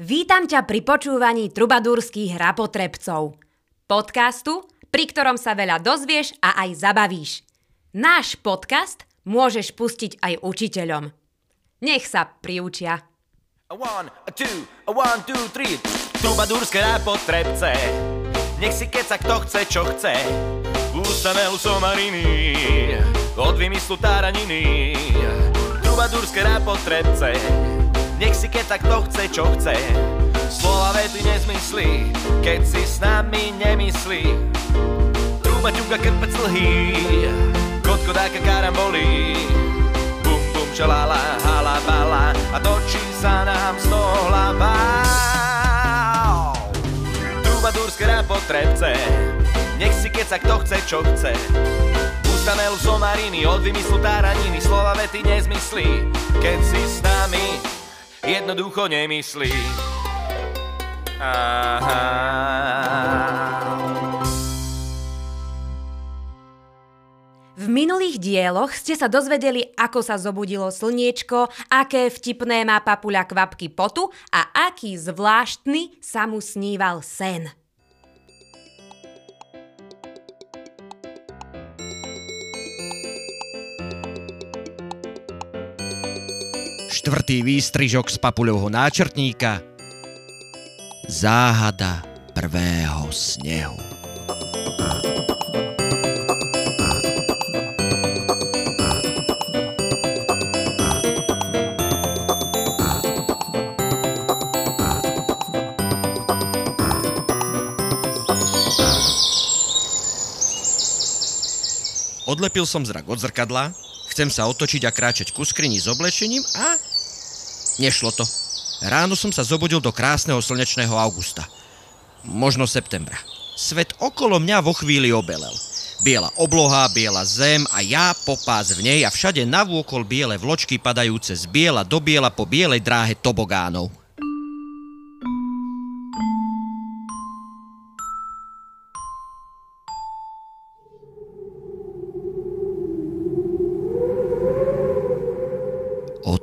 Vítam ťa pri počúvaní trubadúrských hrapotrebcov. Podcastu, pri ktorom sa veľa dozvieš a aj zabavíš. Náš podcast môžeš pustiť aj učiteľom. Nech sa priučia. A one, a. Trubadúrske rápotrebce. Nech si keca kto chce, čo chce. Ústanel somariny, od vymyslu táraniny. Trubadúrske rápotrebce. Nech si keca kto chce, čo chce. Slova vety nezmyslí, keď si s nami nemyslí. Truba ťuka krpec lhý, kotko dáka karambolí. Bum bum čalala, hala bala a točí sa nám z toho hlava. Trubadúrske rápotrebce, nech si keca kto chce, čo chce. Ustanel somariny, od vymyslu táraniny, slova vety nezmyslí, keď si s nami jednoducho nemyslí. Aha. V minulých dieloch ste sa dozvedeli, ako sa zobudilo slniečko, aké vtipné má papuľa kvapky potu a aký zvláštny sa mu sníval sen. Štvrtý výstrižok z papuľovho náčrtníka. Záhada prvého snehu. Odlepil som zrak od zrkadla, chcem sa otočiť a kráčať ku skrini s oblečením a... Nešlo to. Ráno som sa zobudil do krásneho slnečného augusta. Možno septembra. Svet okolo mňa vo chvíli obelel. Biela obloha, biela zem a ja popás v nej a všade navôkol biele vločky padajúce z biela do biela po bielej dráhe tobogánov.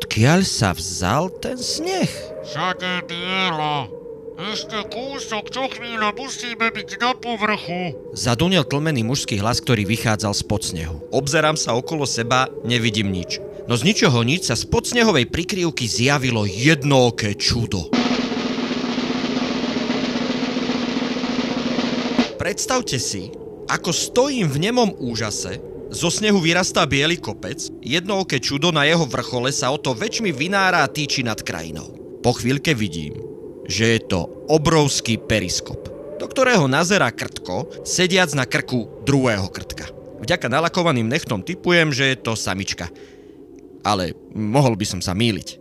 Odkiaľ sa vzal ten sneh? Všade bielo. Ešte kúsok, čo chvíľa musíme byť na povrchu. Zadunel tlmený mužský hlas, ktorý vychádzal spod snehu. Obzerám sa okolo seba, nevidím nič. No z ničoho nič sa spod snehovej prikryvky zjavilo jednoké čudo. Predstavte si, ako stojím v nemom úžase, zo snehu vyrastá biely kopec, jednooké čudo na jeho vrchole sa o to väčšmi vynára a týči nad krajinou. Po chvíľke vidím, že je to obrovský periskop, do ktorého nazerá krtko, sediac na krku druhého krtka. Vďaka nalakovaným nechtom typujem, že je to samička. Ale mohol by som sa míliť.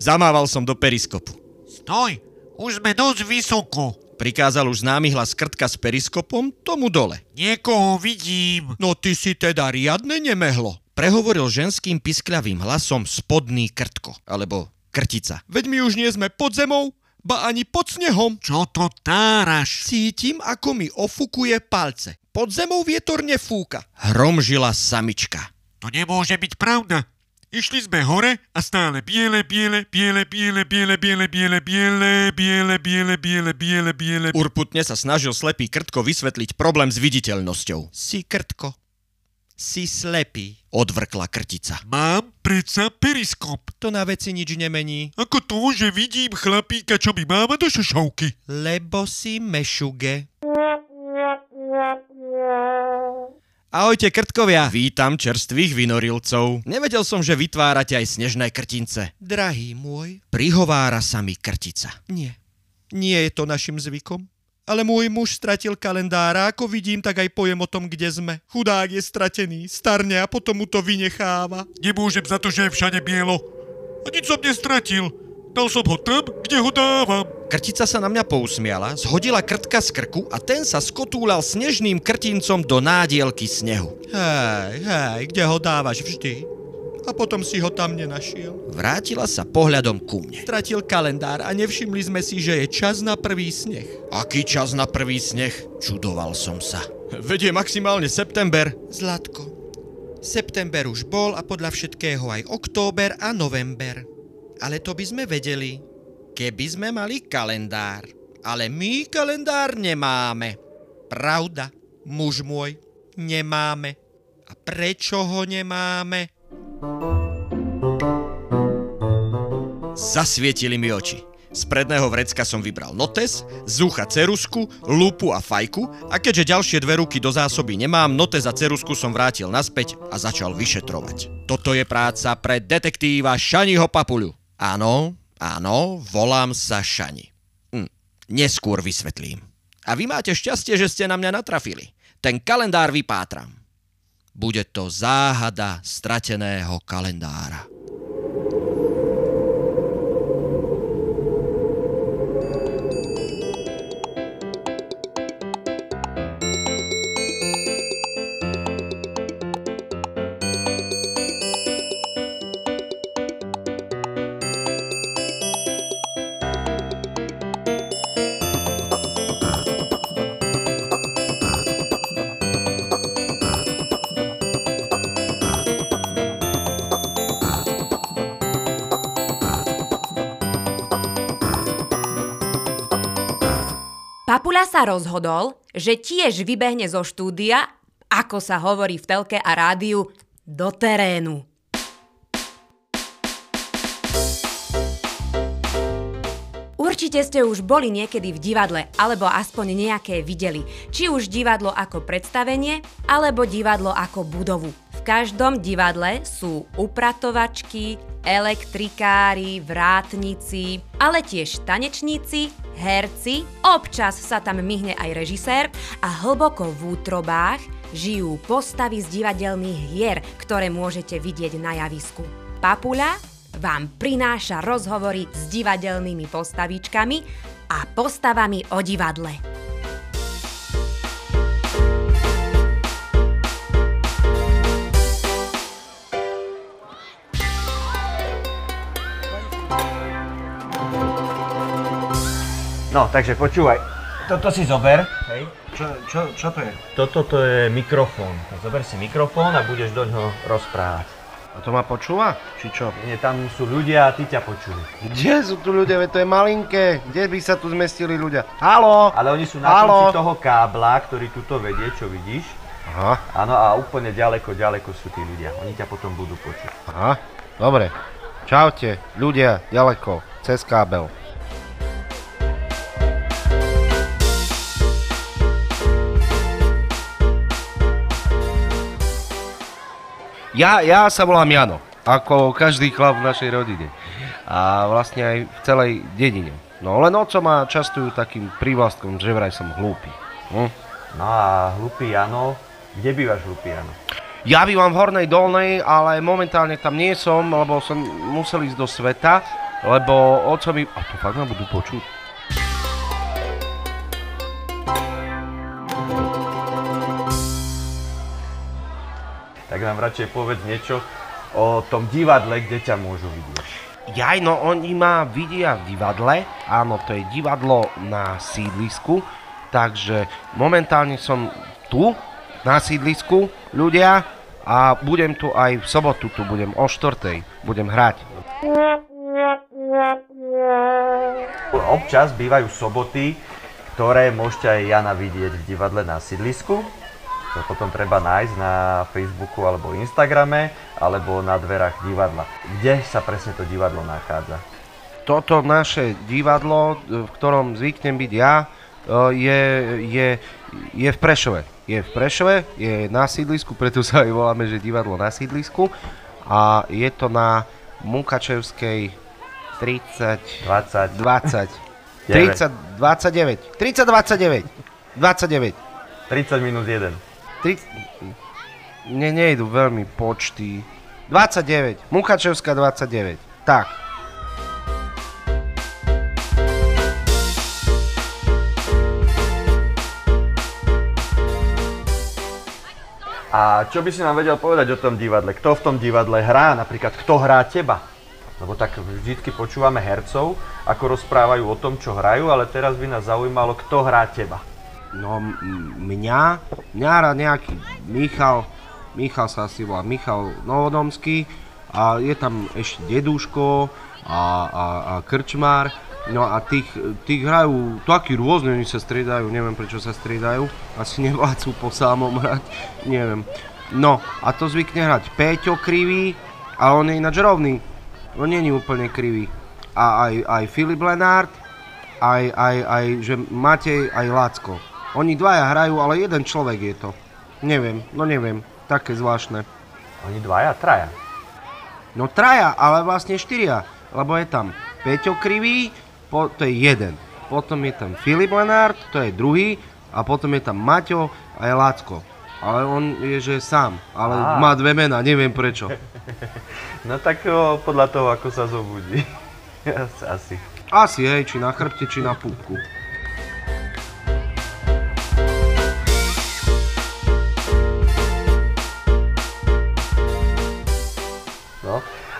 Zamával som do periskopu. Stoj, už sme dosť vysoko. Prikázal už známy hlas krtka s periskopom tomu dole. Niekoho vidím. No ty si teda riadne nemehlo. Prehovoril ženským piskľavým hlasom spodný krtko, alebo krtica. Veď my už nie sme pod zemou, ba ani pod snehom. Čo to táraš? Cítim, ako mi ofukuje palce. Pod zemou vietor nefúka. Hromžila samička. To nemôže byť pravda. Išli sme hore a stále biele, biele, biele, biele, biele, biele, biele, biele, biele, biele, biele, biele, biele. Urputne sa snažil slepý krtko vysvetliť problém s viditeľnosťou. Si krtko. Si slepý, odvrkla krtica. Mám predsa periskop. To na veci nič nemení, Ako to, že vidím chlapíka, čo mi máva do šošovky. lebo si mešuge. Ahojte krtkovia, vítam čerstvých vynorilcov. Nevedel som, že vytvárate aj snežné krtince. Drahý môj, prihovára sa mi krtica. Nie, nie je to našim zvykom. Ale môj muž stratil kalendára, ako vidím, tak aj pojem o tom, kde sme. Chudák je stratený, starne a potom mu to vynecháva. Nemôžem za to, že je všade bielo. A nič som nestratil. Dal som ho tam, kde ho dávam. Krtica sa na mňa pousmiala, zhodila krtka z krku a ten sa skotúľal snežným krtincom do nádielky snehu. Hej, hej, kde ho dávaš vždy? A potom si ho tam nenašiel. Vrátila sa pohľadom ku mne. Stratil kalendár a nevšimli sme si, že je čas na prvý sneh. Aký čas na prvý sneh? Čudoval som sa. Vedie maximálne september. Zlatko, september už bol a podľa všetkého aj október a november. Ale to by sme vedeli, Keby sme mali kalendár, ale my kalendár nemáme. Pravda, muž môj, nemáme. A prečo ho nemáme? Zasvietili mi oči. Z predného vrecka som vybral notes, z ucha cerusku, lupu a fajku a keďže ďalšie dve ruky do zásoby nemám, notes a cerusku som vrátil naspäť a začal vyšetrovať. Toto je práca pre detektíva Šaniho Papuľu. Áno, áno, volám sa Šani. Hm, neskôr vysvetlím. A vy máte šťastie, že ste na mňa natrafili. Ten kalendár vypátram. Bude to záhada strateného kalendára. Papula sa rozhodol, že tiež vybehne zo štúdia, ako sa hovorí v telke a rádiu, do terénu. Určite ste už boli niekedy v divadle, alebo aspoň nejaké videli. Či už divadlo ako predstavenie, alebo divadlo ako budovu. Každom divadle sú upratovačky, elektrikári, vrátnici, ale tiež tanečníci, herci, občas sa tam myhne aj režisér a hlboko v útrobách žijú postavy z divadelných hier, ktoré môžete vidieť na javisku. Papula vám prináša rozhovory s divadelnými postavičkami a postavami o divadle. No, takže počúvaj. Toto si zober. Hej. Čo, čo, čo to je? Toto to je mikrofón. Zober si mikrofón a budeš do ňoho rozprávať. A to ma počúva? Či čo? Nie, tam sú ľudia a ty ťa počujú. Kde sú tu ľudia? Veď to je malinké. Kde by sa tu zmestili ľudia? Halo? Ale oni sú na Haló? konci toho kábla, ktorý tuto vedie, čo vidíš. Aha, Áno, a úplne ďaleko, ďaleko sú tí ľudia. Oni ťa potom budú počuť. aha. Dobre. Čaute, ľudia, ďaleko, cez kábel. Ja, ja sa volám Jano, ako každý chlap v našej rodine. A vlastne aj v celej dedine. No len oco ma častujú takým prívlastkom, že vraj som hlúpy. Hm? No a hlupý Jano, kde bývaš hlupý Jano? Ja bývam v Hornej Dolnej, ale momentálne tam nie som, lebo som musel ísť do sveta, lebo oco mi... A to fakt ma budú počuť? Tak nám radšej povedz niečo o tom divadle, kde ťa môžu vidieť. Jaj, no oni ma vidia v divadle, áno, to je divadlo na sídlisku, takže momentálne som tu, na sídlisku, ľudia, a budem tu aj v sobotu, tu budem o štvrtej, budem hrať. Občas bývajú soboty, ktoré môžete aj Jana vidieť v divadle na sídlisku. To potom treba nájsť na Facebooku alebo Instagrame, alebo na dverách divadla. Kde sa presne to divadlo nachádza? Toto naše divadlo, v ktorom zvyknem byť ja, e, je, je, je v Prešove. Je v Prešove, je na sídlisku, preto sa aj voláme, že divadlo na sídlisku. A je to na Mukačevskej 30... 20. 20. 30, 29. 30, 29. 29. 30 minus 1. 30... Ne, nejdu veľmi počty. 29. Mukačevská 29. Tak. A čo by si nám vedel povedať o tom divadle? Kto v tom divadle hrá? Napríklad, kto hrá teba? Lebo tak vždycky počúvame hercov, ako rozprávajú o tom, čo hrajú, ale teraz by nás zaujímalo, kto hrá teba. No mňa, mňa nejaký Michal, Michal sa asi volá Michal Novodomský a je tam ešte Deduško a, a, a Krčmár, No a tých, tých hrajú takí rôzne, oni sa striedajú, neviem prečo sa striedajú, asi nevlácú po samom hrať, neviem. No a to zvykne hrať Péťo krivý, ale on je ináč rovný, on není úplne krivý. A aj, aj Filip Lenard, aj, aj, aj že Matej, aj Lacko. Oni dvaja hrajú, ale jeden človek je to. Neviem, no neviem, také zvláštne. Oni dvaja, traja. No traja, ale vlastne štyria, lebo je tam Peťo Krivý, po, to je jeden. Potom je tam Filip Lenard, to je druhý. A potom je tam Maťo a je Lacko. Ale on je, že sám. Ale Á. má dve mená, neviem prečo. No tak o, podľa toho, ako sa zobudí. Asi. Asi hej, či na chrbte, či na pupku.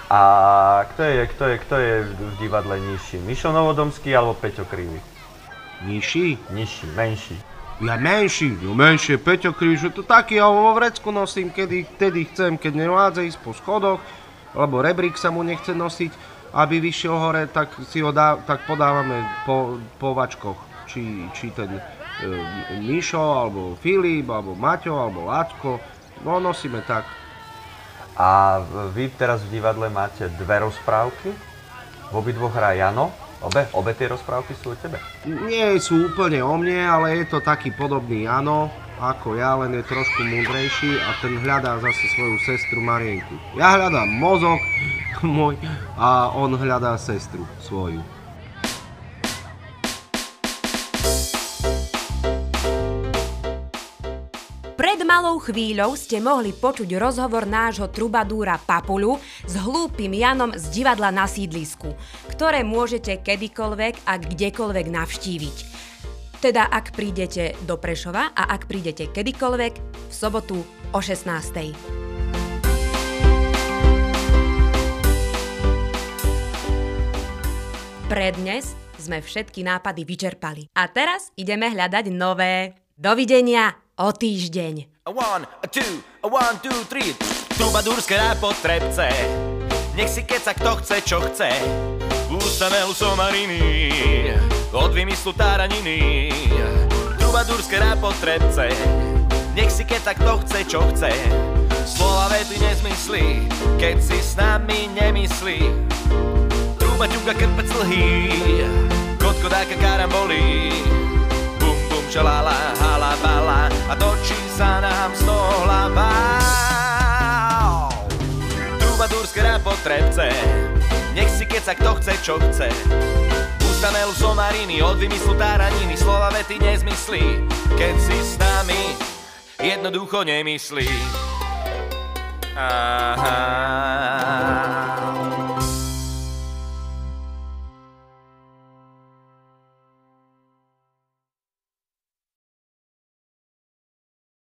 A kto je, kto je, kto je v divadle nižší? Mišo Novodomský alebo Peťo Krivý? Nižší? Nižší, menší. Ja menší, no menšie, Peťo Krivý, že to taký, ja vo vrecku nosím, kedy, kedy chcem, keď nevládze ísť po schodoch, lebo rebrík sa mu nechce nosiť, aby vyšiel hore, tak si ho dá, tak podávame po, po vačkoch. Či, či ten e, Mišo, alebo Filip, alebo Maťo, alebo Láčko, no nosíme tak. A vy teraz v divadle máte dve rozprávky. V obidvoch hrá Jano. Obe, obe tie rozprávky sú o tebe. Nie sú úplne o mne, ale je to taký podobný Jano, ako ja, len je trošku múdrejší a ten hľadá zase svoju sestru Marienku. Ja hľadám mozog môj a on hľadá sestru svoju. Malou chvíľou ste mohli počuť rozhovor nášho trubadúra Papulu s hlúpym Janom z divadla na sídlisku, ktoré môžete kedykoľvek a kdekoľvek navštíviť. Teda ak prídete do Prešova a ak prídete kedykoľvek v sobotu o 16. Pre sme všetky nápady vyčerpali. A teraz ideme hľadať nové. Dovidenia o týždeň. A one, a two, a one, two, three. Trubadúrske rápotrebce. Nech si keca kto chce, čo chce. Ústavelu somariny. Od vymyslu táraniny. Trubadúrske rápotrebce. Nech si keca kto chce, čo chce. Slova vety nezmyslí, keď si s nami nemyslí. Truba ťuka krpec lhý, kotko dáka karambolí. Bum bum čalala, hala bala a točí sa nám z toho hlava. Trubadúrske rápotrebce, nech si keca kto chce, čo chce. Ustanelu somariny, od vymyslu táraniny, slova vety nezmyslí, keď si s nami jednoducho nemyslí. Aha.